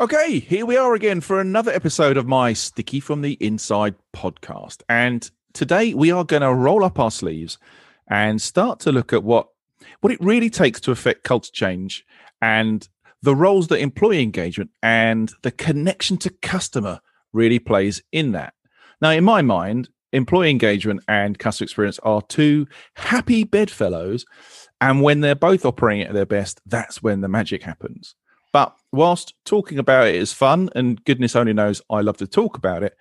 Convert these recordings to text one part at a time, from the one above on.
Okay, here we are again for another episode of my Sticky from the Inside podcast. And today we are going to roll up our sleeves and start to look at what what it really takes to affect culture change and the roles that employee engagement and the connection to customer really plays in that. Now, in my mind, employee engagement and customer experience are two happy bedfellows. And when they're both operating at their best, that's when the magic happens. But whilst talking about it is fun, and goodness only knows I love to talk about it,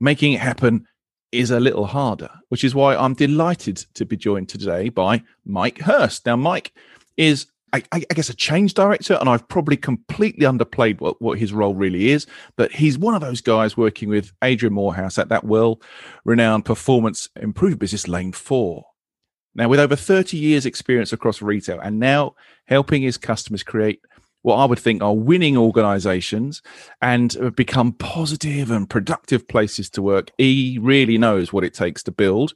making it happen is a little harder, which is why I'm delighted to be joined today by Mike Hurst. Now, Mike is, I, I, guess, a change director, and I've probably completely underplayed what, what his role really is, but he's one of those guys working with Adrian Moorhouse at that well renowned performance improvement business, Lane 4. Now, with over 30 years' experience across retail and now helping his customers create what I would think are winning organizations and become positive and productive places to work. He really knows what it takes to build,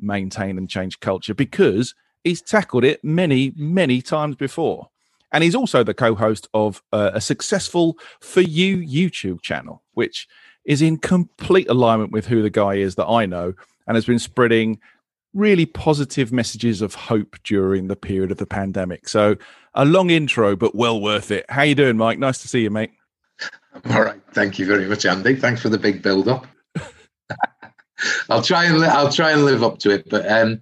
maintain, and change culture because he's tackled it many, many times before. And he's also the co host of uh, a successful For You YouTube channel, which is in complete alignment with who the guy is that I know and has been spreading really positive messages of hope during the period of the pandemic. So a long intro, but well worth it. How you doing, Mike? Nice to see you, mate. All right. Thank you very much, Andy. Thanks for the big build up. I'll try and li- I'll try and live up to it, but um,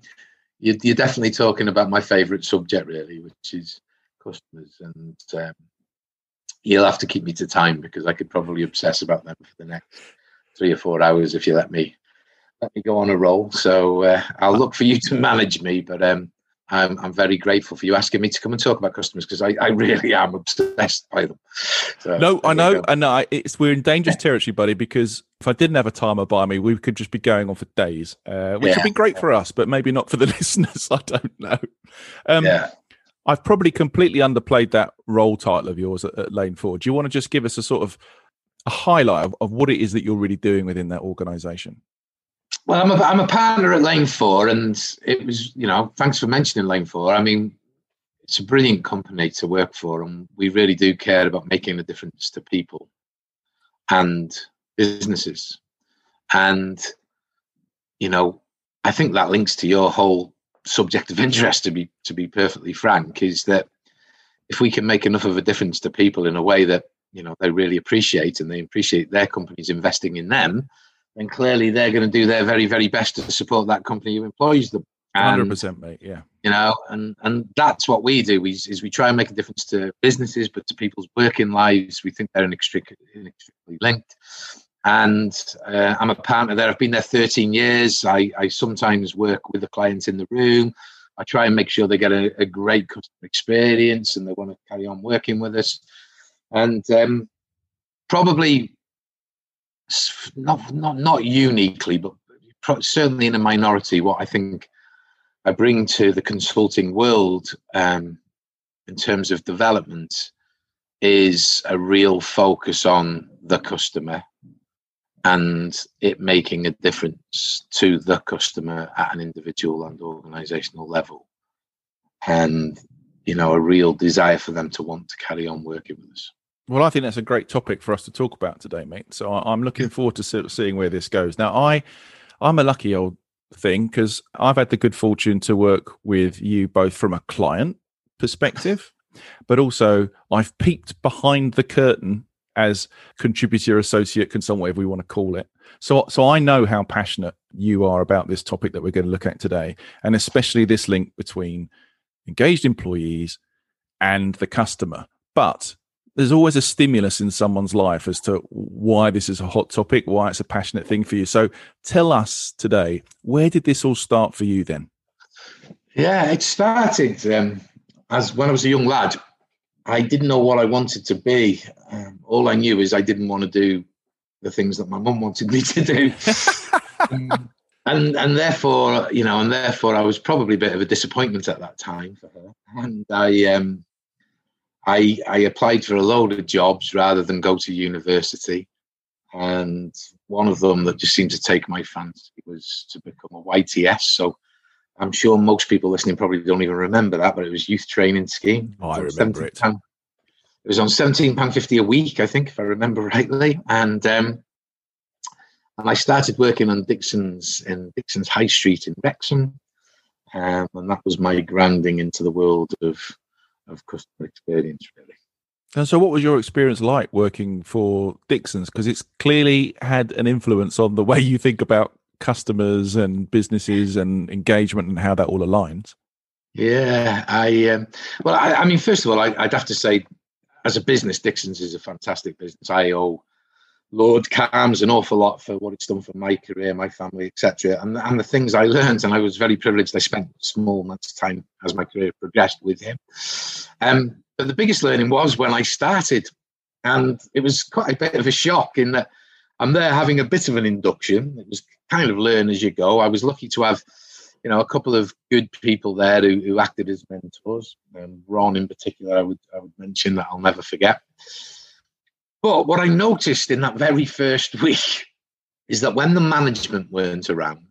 you're, you're definitely talking about my favourite subject, really, which is customers, and um, you'll have to keep me to time because I could probably obsess about them for the next three or four hours if you let me let me go on a roll. So uh, I'll look for you to manage me, but um, I'm, I'm very grateful for you asking me to come and talk about customers because I, I really am obsessed by them. So, no, I know, and I, it's we're in dangerous territory, buddy. Because if I didn't have a timer by me, we could just be going on for days, uh, which yeah. would be great for us, but maybe not for the listeners. I don't know. Um, yeah. I've probably completely underplayed that role title of yours at, at Lane Four. Do you want to just give us a sort of a highlight of, of what it is that you're really doing within that organisation? Well, I'm a, I'm a partner at Lane 4, and it was, you know, thanks for mentioning Lane 4. I mean, it's a brilliant company to work for, and we really do care about making a difference to people and businesses. And, you know, I think that links to your whole subject of interest, to be, to be perfectly frank, is that if we can make enough of a difference to people in a way that, you know, they really appreciate and they appreciate their companies investing in them, then clearly they're going to do their very, very best to support that company who employs them. Hundred percent, mate. Yeah, you know, and and that's what we do. Is, is we try and make a difference to businesses, but to people's working lives. We think they're inextricably, inextricably linked. And uh, I'm a partner there. I've been there 13 years. I, I sometimes work with the clients in the room. I try and make sure they get a, a great customer experience and they want to carry on working with us. And um, probably not not not uniquely, but certainly in a minority, what I think I bring to the consulting world um, in terms of development is a real focus on the customer and it making a difference to the customer at an individual and organizational level. And you know a real desire for them to want to carry on working with us well, I think that's a great topic for us to talk about today, mate. So I'm looking forward to seeing where this goes. Now, I, I'm a lucky old thing because I've had the good fortune to work with you both from a client perspective, but also I've peeked behind the curtain as contributor, associate, consultant, whatever we want to call it. So, so I know how passionate you are about this topic that we're going to look at today, and especially this link between engaged employees and the customer. But there's always a stimulus in someone's life as to why this is a hot topic, why it's a passionate thing for you. So, tell us today, where did this all start for you then? Yeah, it started um, as when I was a young lad. I didn't know what I wanted to be. Um, all I knew is I didn't want to do the things that my mum wanted me to do. um, and and therefore, you know, and therefore I was probably a bit of a disappointment at that time for her. And I um I I applied for a load of jobs rather than go to university. And one of them that just seemed to take my fancy was to become a YTS. So I'm sure most people listening probably don't even remember that, but it was youth training scheme. Oh, I remember it. Pound, it was on seventeen pound fifty a week, I think, if I remember rightly, and um, and I started working on Dixon's in Dixon's High Street in Wrexham, um, and that was my grounding into the world of of customer experience, really. And so, what was your experience like working for Dixon's? Because it's clearly had an influence on the way you think about customers and businesses and engagement and how that all aligns? Yeah, I um, well, I, I, mean, first of all, I, would have to say, as a business, Dixon's is a fantastic business. I owe Lord Kalms an awful lot for what it's done for my career, my family, etc. And and the things I learned, and I was very privileged. I spent small amounts of time as my career progressed with him. Um, but the biggest learning was when I started, and it was quite a bit of a shock in that I'm there having a bit of an induction. It was kind of learn as you go. I was lucky to have, you know, a couple of good people there who, who acted as mentors. Um, Ron, in particular, I would I would mention that I'll never forget. But what I noticed in that very first week is that when the management weren't around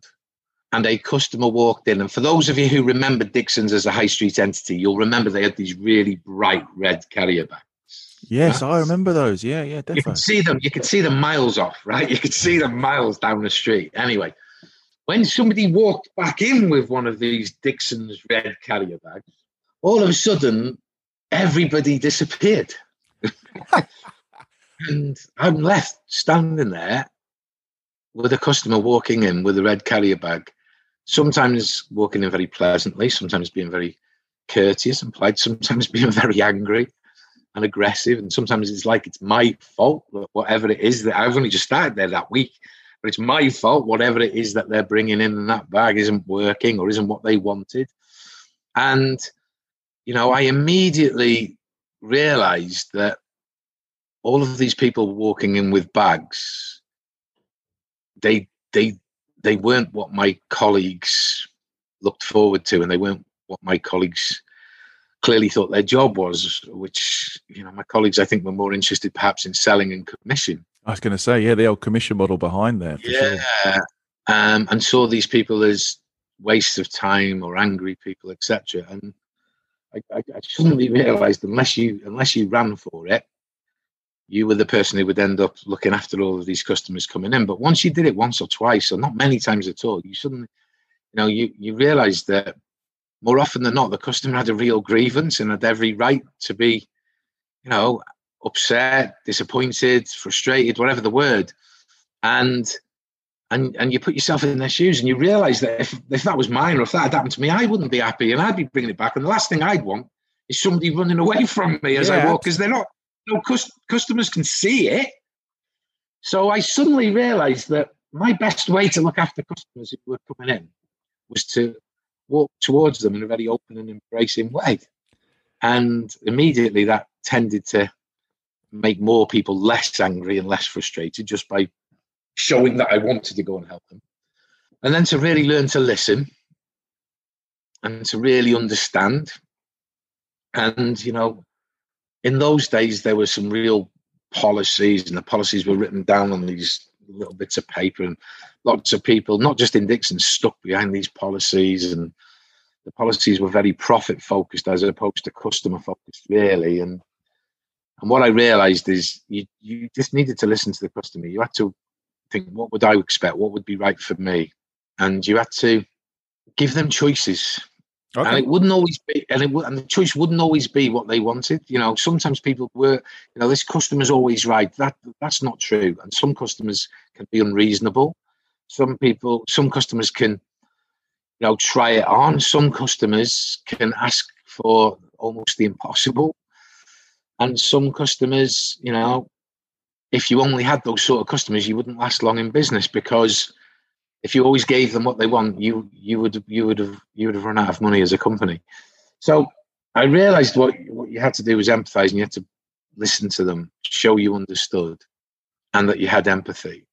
and a customer walked in, and for those of you who remember Dixon's as a high street entity, you'll remember they had these really bright red carrier bags. Yes, I remember those. Yeah, yeah, definitely. You could see them. You could see them miles off, right? You could see them miles down the street. Anyway, when somebody walked back in with one of these Dixon's red carrier bags, all of a sudden, everybody disappeared. and I'm left standing there with a customer walking in with a red carrier bag, sometimes walking in very pleasantly, sometimes being very courteous and polite, sometimes being very angry and aggressive. And sometimes it's like it's my fault, whatever it is that I've only just started there that week, but it's my fault, whatever it is that they're bringing in in that bag isn't working or isn't what they wanted. And, you know, I immediately realized that all of these people walking in with bags, they, they, they weren't what my colleagues looked forward to, and they weren't what my colleagues clearly thought their job was, which you know my colleagues I think were more interested perhaps in selling and commission. I was going to say, yeah, the old commission model behind there. yeah, sure. um, and saw these people as waste of time or angry people, etc. And I, I, I suddenly realised unless you unless you ran for it, you were the person who would end up looking after all of these customers coming in. But once you did it once or twice, or not many times at all, you suddenly, you know, you you realise that more often than not, the customer had a real grievance and had every right to be, you know, upset, disappointed, frustrated, whatever the word. And and and you put yourself in their shoes and you realize that if, if that was mine or if that had happened to me, I wouldn't be happy and I'd be bringing it back. And the last thing I'd want is somebody running away from me as yeah. I walk because they're not, you know, customers can see it. So I suddenly realized that my best way to look after customers who were coming in was to walk towards them in a very open and embracing way. And immediately that tended to make more people less angry and less frustrated just by showing that I wanted to go and help them. And then to really learn to listen and to really understand. And, you know, in those days, there were some real policies, and the policies were written down on these little bits of paper and lots of people, not just in Dixon, stuck behind these policies and the policies were very profit focused as opposed to customer focused really. And and what I realized is you you just needed to listen to the customer. You had to think what would I expect? What would be right for me? And you had to give them choices Okay. And it wouldn't always be, and it and the choice wouldn't always be what they wanted. You know, sometimes people were, you know, this customer's always right. That that's not true. And some customers can be unreasonable. Some people, some customers can, you know, try it on. Some customers can ask for almost the impossible. And some customers, you know, if you only had those sort of customers, you wouldn't last long in business because if you always gave them what they want, you you would you would have you would have run out of money as a company. So I realized what what you had to do was empathize, and you had to listen to them, show you understood, and that you had empathy,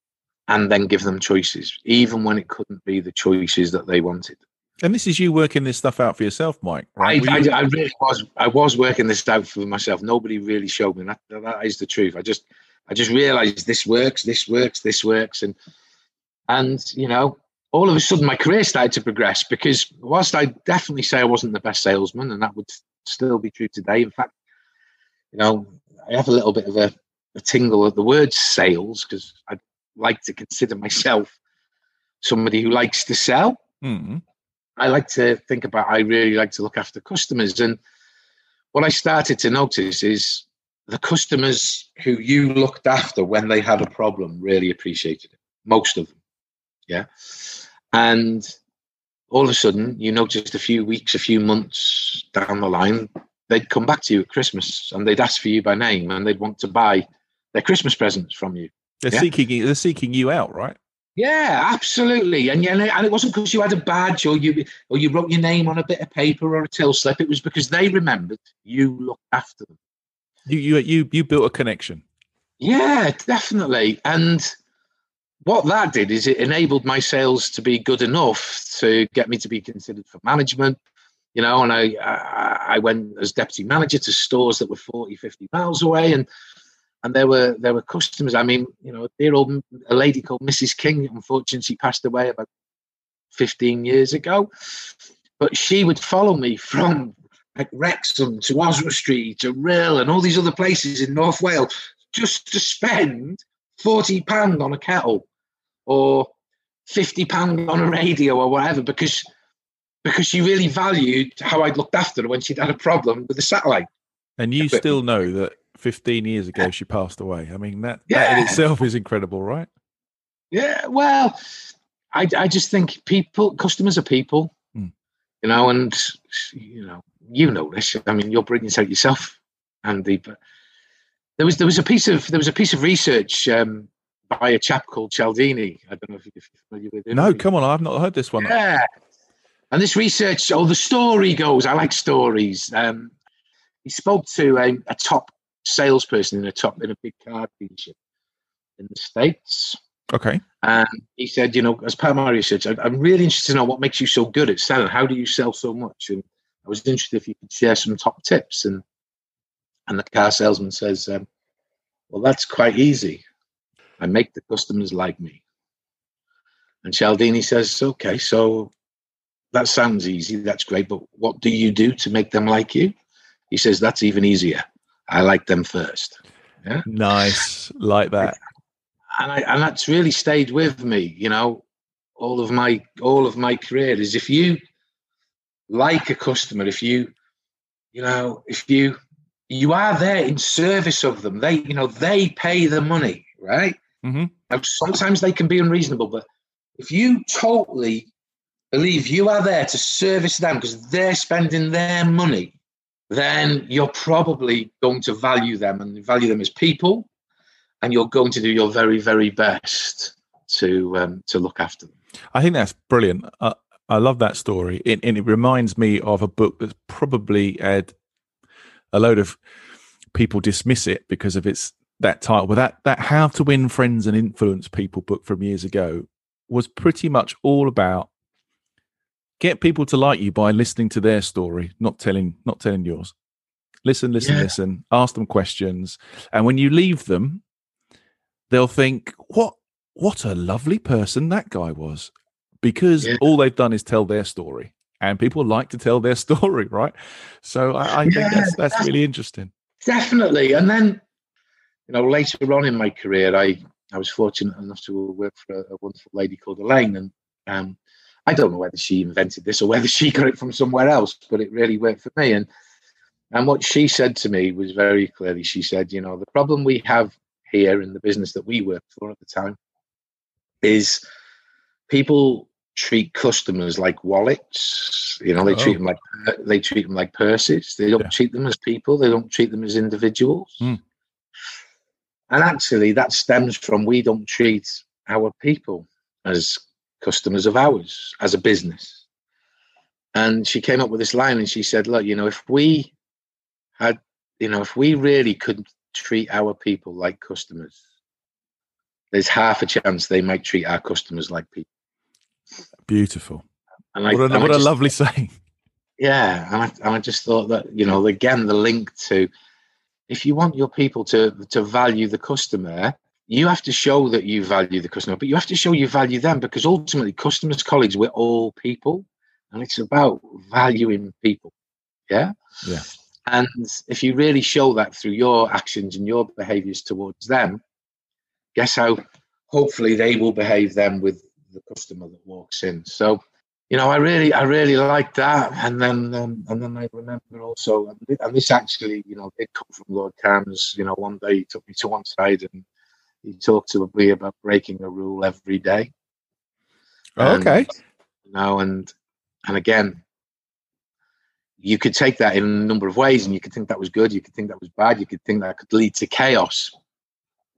and then give them choices, even when it couldn't be the choices that they wanted. And this is you working this stuff out for yourself, Mike. Right? I, I, I, really was. I was working this out for myself. Nobody really showed me that. That is the truth. I just, I just realized this works, this works, this works, and and, you know, all of a sudden my career started to progress because whilst I definitely say I wasn't the best salesman, and that would still be true today. In fact, you know, I have a little bit of a, a tingle at the word sales because I like to consider myself somebody who likes to sell. Mm-hmm. I like to think about, I really like to look after customers. And what I started to notice is the customers who you looked after when they had a problem really appreciated it, most of them. Yeah. And all of a sudden, you noticed a few weeks, a few months down the line, they'd come back to you at Christmas and they'd ask for you by name and they'd want to buy their Christmas presents from you. They're yeah? seeking they're seeking you out, right? Yeah, absolutely. And yeah, and it wasn't because you had a badge or you or you wrote your name on a bit of paper or a till slip. It was because they remembered you looked after them. You you you you built a connection. Yeah, definitely. And what that did is it enabled my sales to be good enough to get me to be considered for management you know and i i, went as deputy manager to stores that were 40 50 miles away and and there were there were customers. I mean you know dear old a lady called mrs king unfortunately she passed away about 15 years ago but she would follow me from like Wrexham to Oswestry to Rhyl and all these other places in North Wales just to spend 40 pound on a kettle or 50 pound on a radio or whatever because because she really valued how I'd looked after her when she'd had a problem with the satellite. And you still know that 15 years ago she passed away. I mean that, yeah. that in itself is incredible, right? Yeah, well, I, I just think people customers are people. Mm. You know, and you know, you know this. I mean, you're bringing this out yourself, Andy, but there was there was a piece of there was a piece of research um, by a chap called Cialdini. I don't know if you're familiar with him. No, come on, I've not heard this one. Yeah. And this research, oh, the story goes, I like stories. Um, he spoke to a, a top salesperson in a top in a big car dealership in the States. Okay. And he said, you know, as part of my research, I, am really interested to know what makes you so good at selling. How do you sell so much? And I was interested if you could share some top tips. And and the car salesman says, um, well, that's quite easy. I make the customers like me. And Cialdini says, okay, so that sounds easy. That's great. But what do you do to make them like you? He says, that's even easier. I like them first. Yeah. Nice. Like that. And I, and that's really stayed with me, you know, all of my, all of my career is if you like a customer, if you, you know, if you, you are there in service of them. They, you know, they pay the money, right? Mm-hmm. Now, sometimes they can be unreasonable, but if you totally believe you are there to service them because they're spending their money, then you're probably going to value them and value them as people, and you're going to do your very, very best to um, to look after them. I think that's brilliant. Uh, I love that story, it, and it reminds me of a book that's probably had a load of people dismiss it because of its that title, but that that How to Win Friends and Influence People book from years ago was pretty much all about get people to like you by listening to their story, not telling not telling yours. Listen, listen, yeah. listen. Ask them questions, and when you leave them, they'll think, "What? What a lovely person that guy was," because yeah. all they've done is tell their story, and people like to tell their story, right? So I, I yeah, think that's, that's that's really interesting. Definitely, and then you know, later on in my career, I, I was fortunate enough to work for a, a wonderful lady called Elaine, and um, I don't know whether she invented this or whether she got it from somewhere else, but it really worked for me. And and what she said to me was very clearly, she said, you know, the problem we have here in the business that we worked for at the time is people treat customers like wallets. You know, they oh. treat them like they treat them like purses. They don't yeah. treat them as people. They don't treat them as individuals. Mm. And actually, that stems from we don't treat our people as customers of ours as a business. And she came up with this line and she said, Look, you know, if we had, you know, if we really could treat our people like customers, there's half a chance they might treat our customers like people. Beautiful. And I, what a, what a just, lovely saying. Yeah. And I, and I just thought that, you know, again, the link to if you want your people to, to value the customer, you have to show that you value the customer, but you have to show you value them because ultimately, customers, colleagues, we're all people, and it's about valuing people. Yeah. Yeah. And if you really show that through your actions and your behaviors towards them, guess how hopefully they will behave them with the customer that walks in. So, you know, I really, I really like that. And then, um, and then I remember also, and this actually, you know, did come from Lord Kalms. You know, one day he took me to one side and he talked to me about breaking a rule every day. Oh, okay. you know, and and again, you could take that in a number of ways, and you could think that was good, you could think that was bad, you could think that could lead to chaos.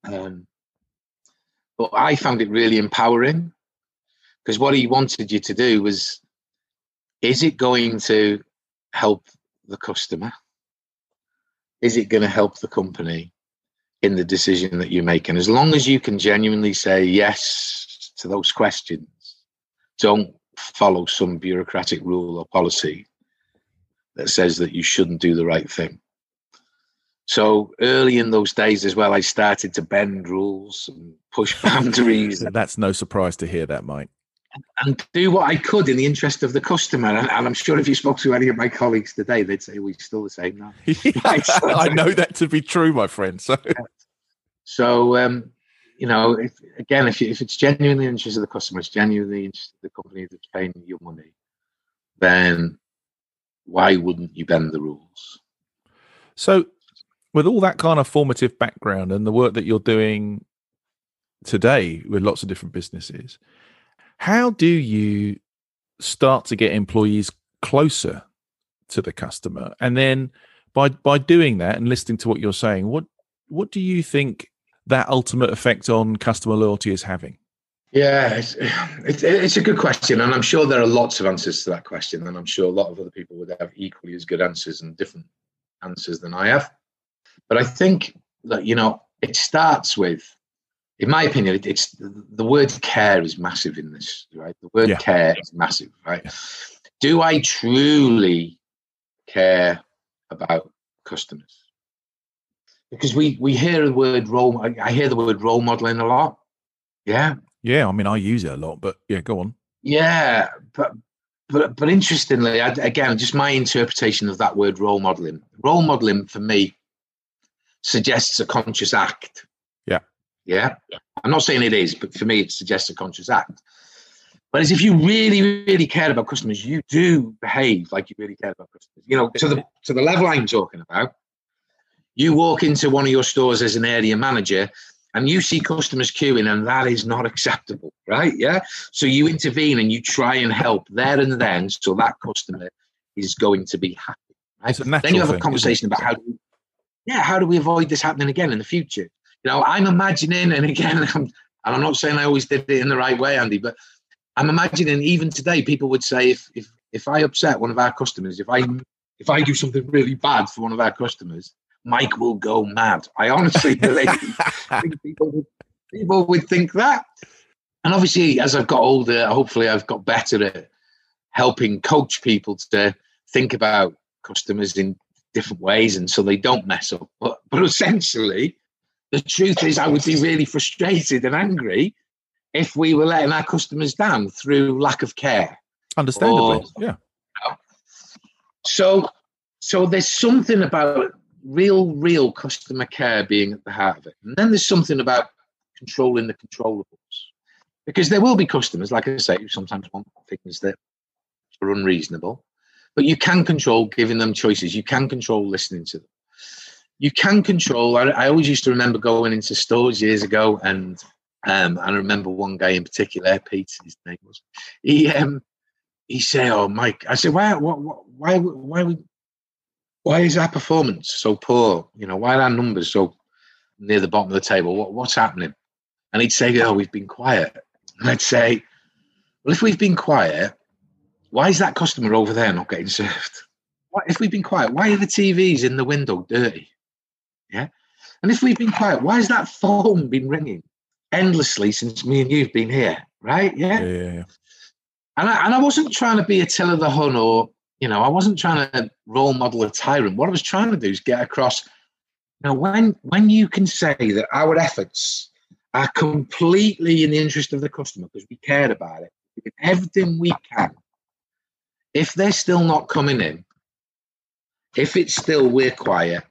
Um, but I found it really empowering because what he wanted you to do was is it going to help the customer? Is it going to help the company in the decision that you make? And as long as you can genuinely say yes to those questions, don't follow some bureaucratic rule or policy that says that you shouldn't do the right thing. So early in those days as well, I started to bend rules and push boundaries. That's no surprise to hear that, Mike. And do what I could in the interest of the customer. And, and I'm sure if you spoke to any of my colleagues today, they'd say we're still the same now. I know that to be true, my friend. So, so um, you know, if, again, if, you, if it's genuinely in the interest of the customer, it's genuinely in the company that's paying your money, then why wouldn't you bend the rules? So, with all that kind of formative background and the work that you're doing today with lots of different businesses, how do you start to get employees closer to the customer? And then by by doing that and listening to what you're saying, what what do you think that ultimate effect on customer loyalty is having? Yeah, it's, it's, it's, a good question. And I'm sure there are lots of answers to that question. And I'm sure a lot of other people would have equally as good answers and different answers than I have. But I think that, you know, it starts with, in my opinion, it, it's the word care is massive in this, right? The word yeah. care is massive, right? Yeah. Do I truly care about customers? Because we, we hear the word role, I hear the word role modeling a lot. Yeah. Yeah. I mean, I use it a lot, but yeah, go on. Yeah. But but but interestingly, I, again, just my interpretation of that word role modeling. Role modeling for me suggests a conscious act. Yeah. I'm not saying it is, but for me, it suggests a conscious act. But as if you really, really cared about customers, you do behave like you really care about customers. You know, to the to the level I'm talking about. You walk into one of your stores as an area manager, and you see customers queuing, and that is not acceptable, right? Yeah. So you intervene and you try and help there and then, so that customer is going to be happy. Right? Then you have a conversation about how do we, yeah, how do we avoid this happening again in the future? You know, I'm imagining, and again, I'm, and I'm not saying I always did it in the right way, Andy, but I'm imagining even today, people would say if if if I upset one of our customers, if I if I do something really bad for one of our customers, Mike will go mad. I honestly believe people would, people would think that. And obviously, as I've got older, hopefully I've got better at helping coach people to think about customers in different ways and so they don't mess up. But, but essentially, the truth is, I would be really frustrated and angry if we were letting our customers down through lack of care. Understandably, or, yeah. You know. So, so there's something about real, real customer care being at the heart of it, and then there's something about controlling the controllables. because there will be customers, like I say, who sometimes want things that are unreasonable, but you can control giving them choices. You can control listening to them. You can control. I, I always used to remember going into stores years ago, and um, I remember one guy in particular, Pete, his name was. He um, he said, "Oh, Mike," I said, "Why, why, why, why, why is our performance so poor? You know, why are our numbers so near the bottom of the table? What, what's happening?" And he'd say, "Oh, we've been quiet." And I'd say, "Well, if we've been quiet, why is that customer over there not getting served? If we've been quiet, why are the TVs in the window dirty? Yeah. And if we've been quiet, why has that phone been ringing endlessly since me and you've been here? Right? Yeah. Yeah, yeah, yeah. And I, and I wasn't trying to be Attila the Hun or, you know, I wasn't trying to role model a tyrant. What I was trying to do is get across, Now, when when you can say that our efforts are completely in the interest of the customer because we cared about it, we everything we can. If they're still not coming in, if it's still we're quiet,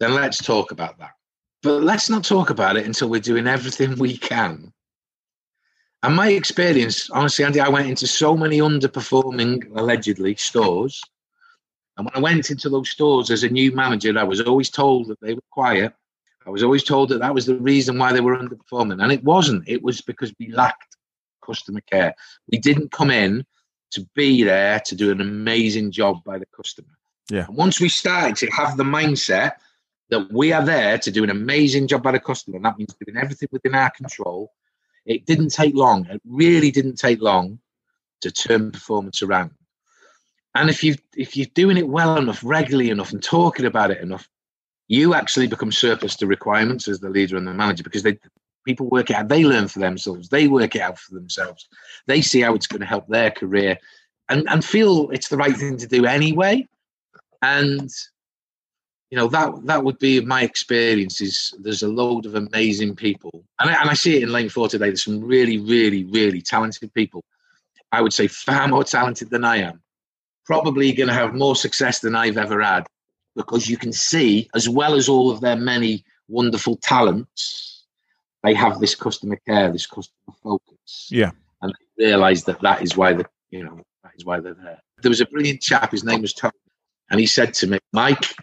then let's talk about that. But let's not talk about it until we're doing everything we can and my experience, honestly, Andy, I went into so many underperforming, allegedly, stores. And when I went into those stores as a new manager, I was always told that they were quiet. I was always told that that was the reason why they were underperforming. And it wasn't. It was because we lacked customer care. We didn't come in to be there to do an amazing job by the customer. Yeah. And once we started to have the mindset that we are there to do an amazing job by the customer, and that means doing everything within our control it didn't take long. It really didn't take long to turn performance around. And if you if you're doing it well enough, regularly enough, and talking about it enough, you actually become surplus to requirements as the leader and the manager because they people work it out. They learn for themselves. They work it out for themselves. They see how it's going to help their career, and and feel it's the right thing to do anyway. And you know that that would be my experience is there's a load of amazing people. And I, and I see it in lane four today. There's some really really really talented people. I would say far more talented than i am. Probably going to have more success than i've ever had because you can see as well as all of their many wonderful talents they have this customer care this customer focus. Yeah. and they realize that that is why the you know that is why they're there. There was a brilliant chap his name was tom and he said to me mike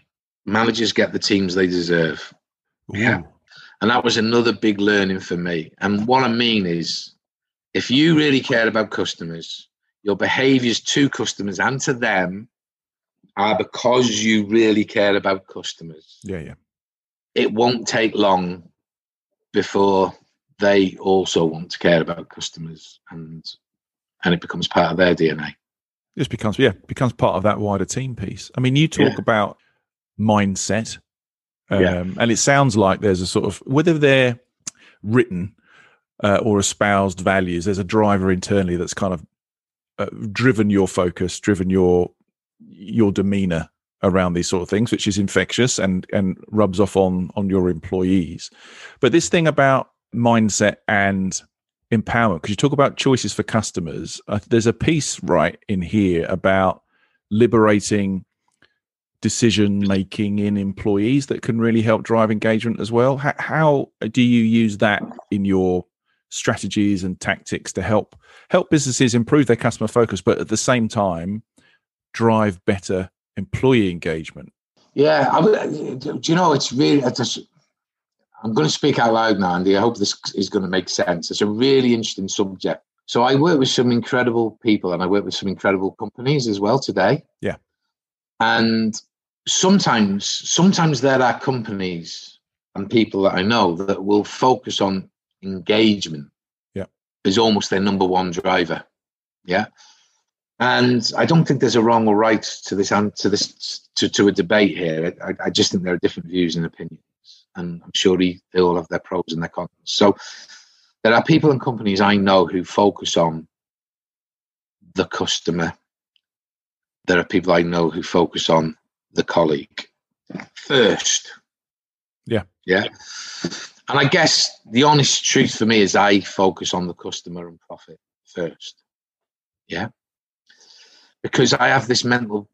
managers get the teams they deserve. Yeah. And that was another big learning for me. And what I mean is, if you really care about customers, your behaviors to customers and to them are because you really care about customers. Yeah, yeah. It won't take long before they also want to care about customers and and it becomes part of their DNA. This becomes yeah becomes part of that wider team piece. I mean, you talk Yeah. about mindset, um, Yeah. and it sounds like there's a sort of whether they're written uh, or espoused values. There's a driver internally that's kind of uh, driven your focus, driven your your demeanor around these sort of things, which is infectious and and rubs off on on your employees. But this thing about mindset and empowerment, because you talk about choices for customers, uh, there's a piece right in here about liberating decision making in employees that can really help drive engagement as well. How, how do you use that in your strategies and tactics to help help businesses improve their customer focus, but at the same time drive better employee engagement? Yeah, I, would- do you know it's really? It's just, I'm going to speak out loud now, Andy. I hope this is going to make sense. It's a really interesting subject. So I work with some incredible people, and I work with some incredible companies as well today. Yeah. And sometimes, sometimes there are companies and people that I know that will focus on engagement. Yeah. as almost their number one driver. Yeah. And I don't think there's a wrong or right to this to this to, to a debate here. I, I just think there are different views and opinions, and I'm sure he, they all have their pros and their cons. So there are people and companies I know who focus on the customer. There are people I know who focus on the colleague first. Yeah. Yeah. And I guess the honest truth for me is I focus on the customer and profit first. Yeah. Because I have this mental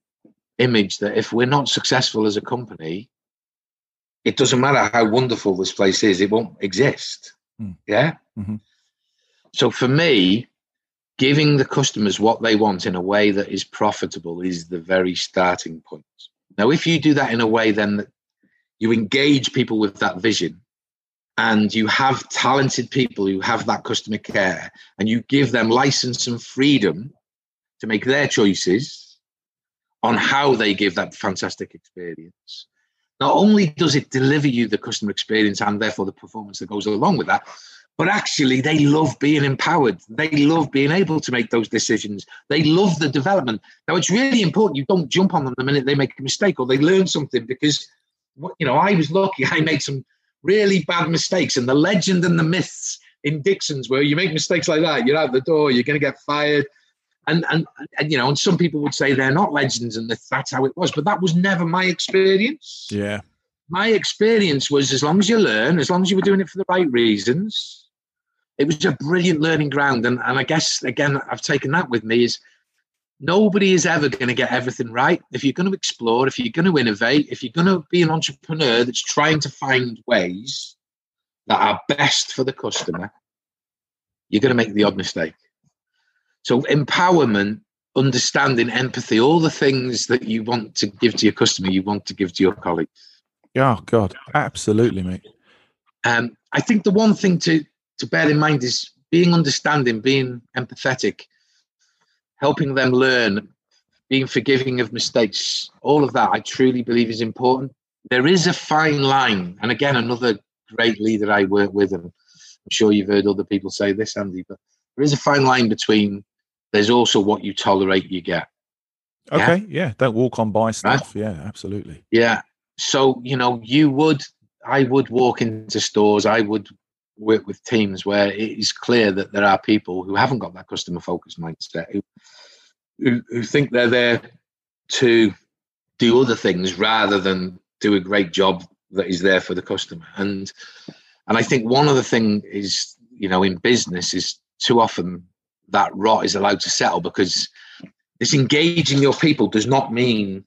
image that if we're not successful as a company, it doesn't matter how wonderful this place is, it won't exist. Hmm. Yeah. Mhm. So for me, giving the customers what they want in a way that is profitable is the very starting point. Now, if you do that in a way, then that you engage people with that vision and you have talented people who have that customer care and you give them license and freedom to make their choices on how they give that fantastic experience. Not only does it deliver you the customer experience and therefore the performance that goes along with that, but actually they love being empowered. They love being able to make those decisions. They love the development. Now it's really important you don't jump on them the minute they make a mistake or they learn something because you know I was lucky I made some really bad mistakes and the legend and the myths in Dixon's where you make mistakes like that, you're out the door, you're going to get fired. And, and, and you know, and some people would say they're not legends and that's how it was, but that was never my experience. Yeah. My experience was as long as you learn, as long as you were doing it for the right reasons, it was a brilliant learning ground. And, and I guess, again, I've taken that with me is nobody is ever going to get everything right. If you're going to explore, if you're going to innovate, if you're going to be an entrepreneur that's trying to find ways that are best for the customer, you're going to make the odd mistake. So, empowerment, understanding, empathy, all the things that you want to give to your customer, you want to give to your colleagues. Oh, God, absolutely, mate. Um, I think the one thing to, to bear in mind is being understanding, being empathetic, helping them learn, being forgiving of mistakes, all of that I truly believe is important. There is a fine line, and again, another great leader I work with, and I'm sure you've heard other people say this, Andy, but there is a fine line between there's also what you tolerate, you get. Okay, yeah, yeah. don't walk on by stuff. Right? Yeah, absolutely. Yeah. So, you know, you would, I would walk into stores, I would work with teams where it is clear that there are people who haven't got that customer focused mindset, who, who, who think they're there to do other things rather than do a great job that is there for the customer. And and I think one of the thing is, you know, in business is too often that rot is allowed to settle because this engaging your people does not mean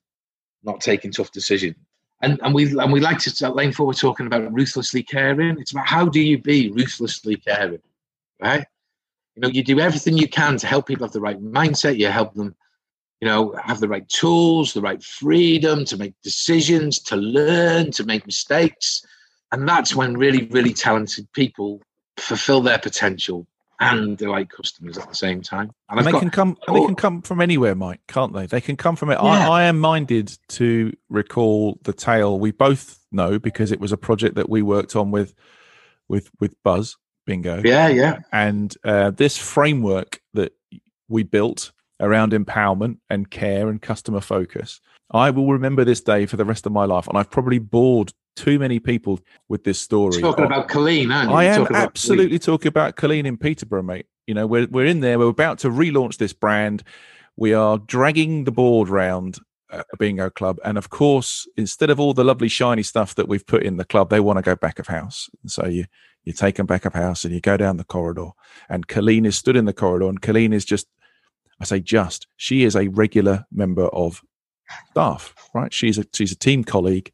not taking tough decisions and and we and we like to at Lane Four we're talking about ruthlessly caring. It's about how do you be ruthlessly caring, right? You know, you do everything you can to help people have the right mindset. You help them, you know, have the right tools, the right freedom to make decisions, to learn, to make mistakes, and that's when really, really talented people fulfill their potential and delight customers at the same time. And, and they got, can come. Oh, they can come from anywhere, Mike, can't they? They can come from it. Yeah. I, I, am minded to recall the tale we both know because it was a project that we worked on with, with with Buzz Bingo. Yeah, yeah. And uh, this framework that we built around empowerment and care and customer focus. I will remember this day for the rest of my life, and I've probably bored too many people with this story. You're talking about Colleen, aren't you? I am absolutely talking about Colleen in Peterborough, mate. You know, we're we're in there. We're about to relaunch this brand. We are dragging the board round uh, a bingo club, and of course, instead of all the lovely shiny stuff that we've put in the club, they want to go back of house. And so you you take them back of house, and you go down the corridor, and Colleen is stood in the corridor, and Colleen is just, I say just, she is a regular member of staff, right? She's a she's a team colleague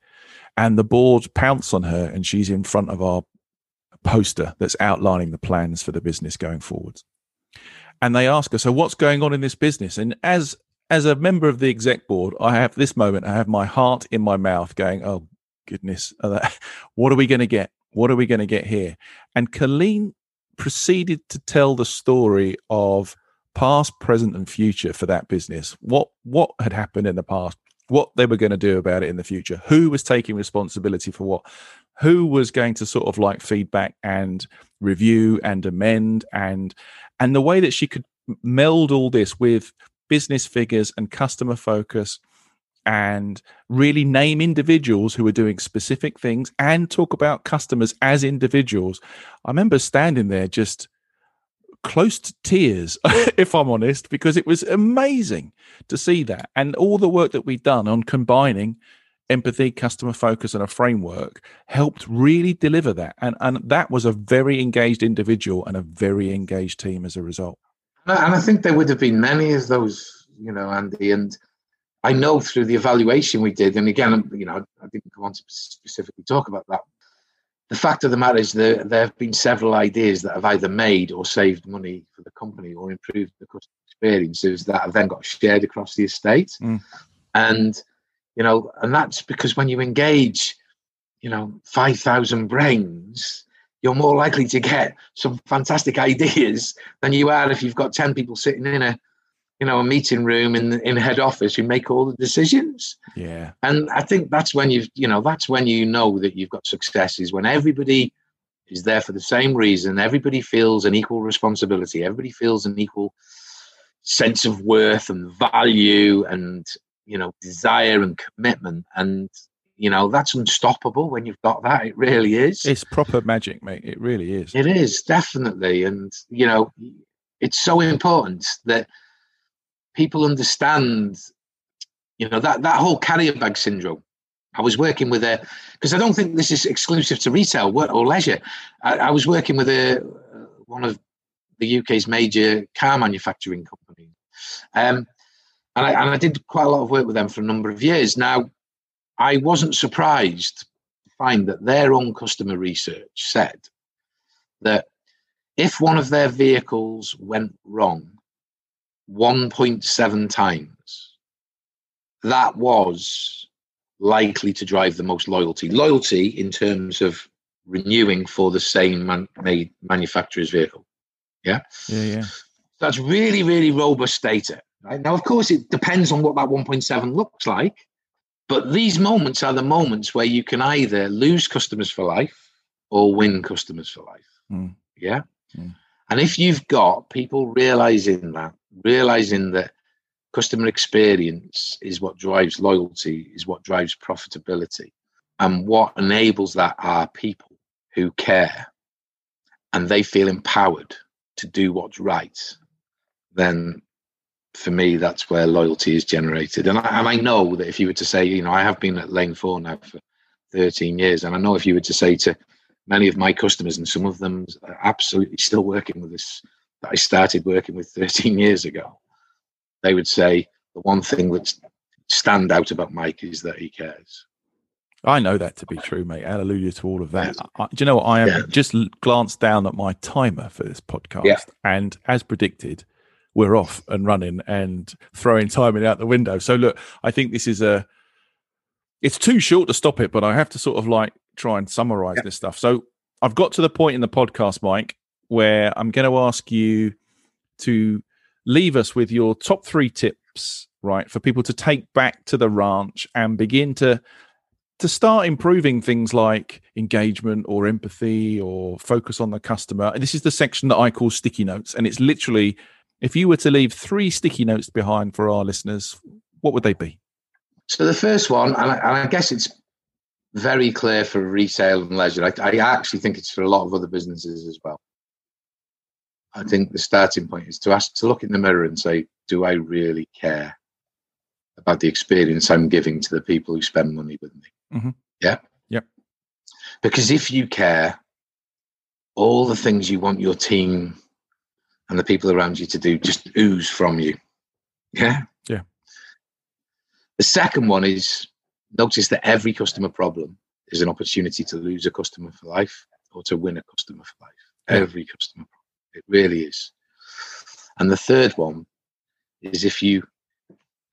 and the board pounce on her and she's in front of our poster that's outlining the plans for the business going forwards and they ask her so what's going on in this business? And as as a member of the exec board i have this moment i have my heart in my mouth going oh goodness uh, what are we going to get? What are we going to get here? And colleen proceeded to tell the story of past present and future for that business. What what had happened in the past what they were going to do about it in the future, who was taking responsibility for what, who was going to sort of like feedback and review and amend and and the way that she could meld all this with business figures and customer focus and really name individuals who were doing specific things and talk about customers as individuals. I remember standing there just close to tears, if I'm honest, because it was amazing to see that. And all the work that we've done on combining empathy, customer focus, and a framework helped really deliver that. And, and that was a very engaged individual and a very engaged team as a result. And I think there would have been many of those, you know, Andy. And I know through the evaluation we did, and again, you know, I didn't want to specifically talk about that the fact of the matter is that there have been several ideas that have either made or saved money for the company or improved the customer experiences that have then got shared across the estate. Mm. And, you know, and that's because when you engage, you know, 5,000 brains, you're more likely to get some fantastic ideas than you are if you've got 10 people sitting in a you know a meeting room in in head office who make all the decisions. Yeah. And i think that's when you've you know that's when you know that you've got success is when everybody is there for the same reason. Everybody feels an equal responsibility. Everybody feels an equal sense of worth and value and you know desire and commitment. And you know that's unstoppable when you've got that. It really is. It's proper magic mate. It really is. It is definitely. And you know it's so important that people understand, you know, that, that whole carrier bag syndrome. I was working with a, because I don't think this is exclusive to retail or leisure. I, I was working with a one of the UK's major car manufacturing companies. Um, and I, and I did quite a lot of work with them for a number of years. Now, I wasn't surprised to find that their own customer research said that if one of their vehicles went wrong, 1.7 times, that was likely to drive the most loyalty. Loyalty in terms of renewing for the same man- made manufacturer's vehicle. Yeah. Yeah. Yeah. That's really, really robust data. Right? Now, of course, it depends on what that 1.7 looks like. But these moments are the moments where you can either lose customers for life or win customers for life. Mm. Yeah. Mm. And if you've got people realizing that realizing that customer experience is what drives loyalty, is what drives profitability. And what enables that are people who care and they feel empowered to do what's right. Then for me, that's where loyalty is generated. And I, and I know that if you were to say, you know, I have been at Lane 4 now for 13 years, and I know if you were to say to many of my customers, and some of them are absolutely still working with us that I started working with 13 years ago, they would say the one thing that stand out about Mike is that he cares. I know that to be true, mate. Hallelujah to all of that. I, do you know what? I am yeah. just glanced down at my timer for this podcast, yeah. and as predicted, we're off and running and throwing timing out the window. So look, I think this is a. It's too short to stop it, but I have to sort of like try and summarize yeah. this stuff. So I've got to the point in the podcast, Mike, where I'm going to ask you to leave us with your top three tips, right, for people to take back to the ranch and begin to to start improving things like engagement or empathy or focus on the customer. And this is the section that I call sticky notes, and it's literally if you were to leave three sticky notes behind for our listeners, what would they be? So the first one, and I, and I guess it's very clear for retail and leisure. I, I actually think it's for a lot of other businesses as well. I think the starting point is to ask to look in the mirror and say, do I really care about the experience I'm giving to the people who spend money with me? Mm-hmm. Yeah. Yep. Because if you care, all the things you want your team and the people around you to do just ooze from you. Yeah. Yeah. The second one is notice that every customer problem is an opportunity to lose a customer for life or to win a customer for life. Yeah. Every customer problem. It really is. And the third one is if you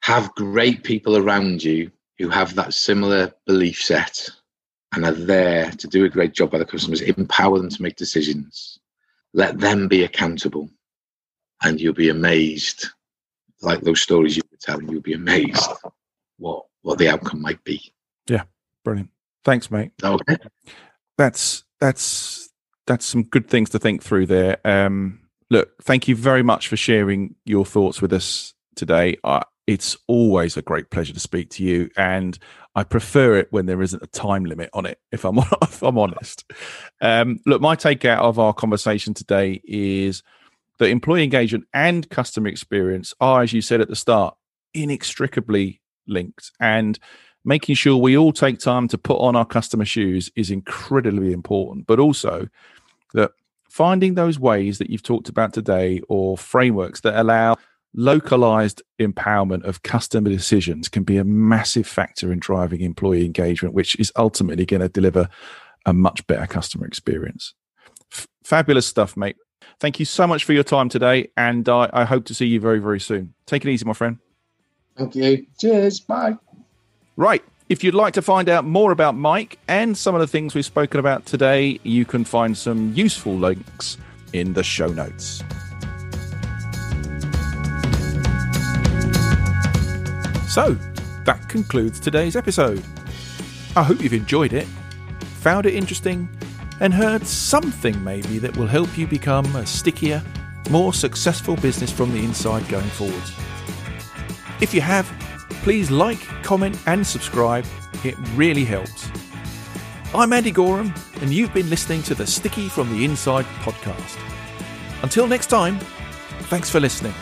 have great people around you who have that similar belief set and are there to do a great job by the customers, empower them to make decisions, let them be accountable, and you'll be amazed. Like those stories you were telling, you'll be amazed what what the outcome might be. Yeah, brilliant. Thanks, mate. Okay. That's that's that's some good things to think through there. Um, look, thank you very much for sharing your thoughts with us today. Uh, it's always a great pleasure to speak to you, and I prefer it when there isn't a time limit on it. If I'm if I'm honest, um, look, my take out of our conversation today is that employee engagement and customer experience are, as you said at the start, inextricably linked, and making sure we all take time to put on our customer shoes is incredibly important. But also that finding those ways that you've talked about today or frameworks that allow localized empowerment of customer decisions can be a massive factor in driving employee engagement, which is ultimately going to deliver a much better customer experience. F- fabulous stuff, mate. Thank you so much for your time today, and I, I hope to see you very, very soon. Take it easy, my friend. Thank you. Cheers. Bye. Right. If you'd like to find out more about Mike and some of the things we've spoken about today, you can find some useful links in the show notes. So, that concludes today's episode. I hope you've enjoyed it, found it interesting, and heard something maybe that will help you become a stickier, more successful business from the inside going forward. If you have, please like, comment, and subscribe. It really helps. I'm Andy Goram, and you've been listening to the Sticky from the Inside podcast. Until next time, thanks for listening.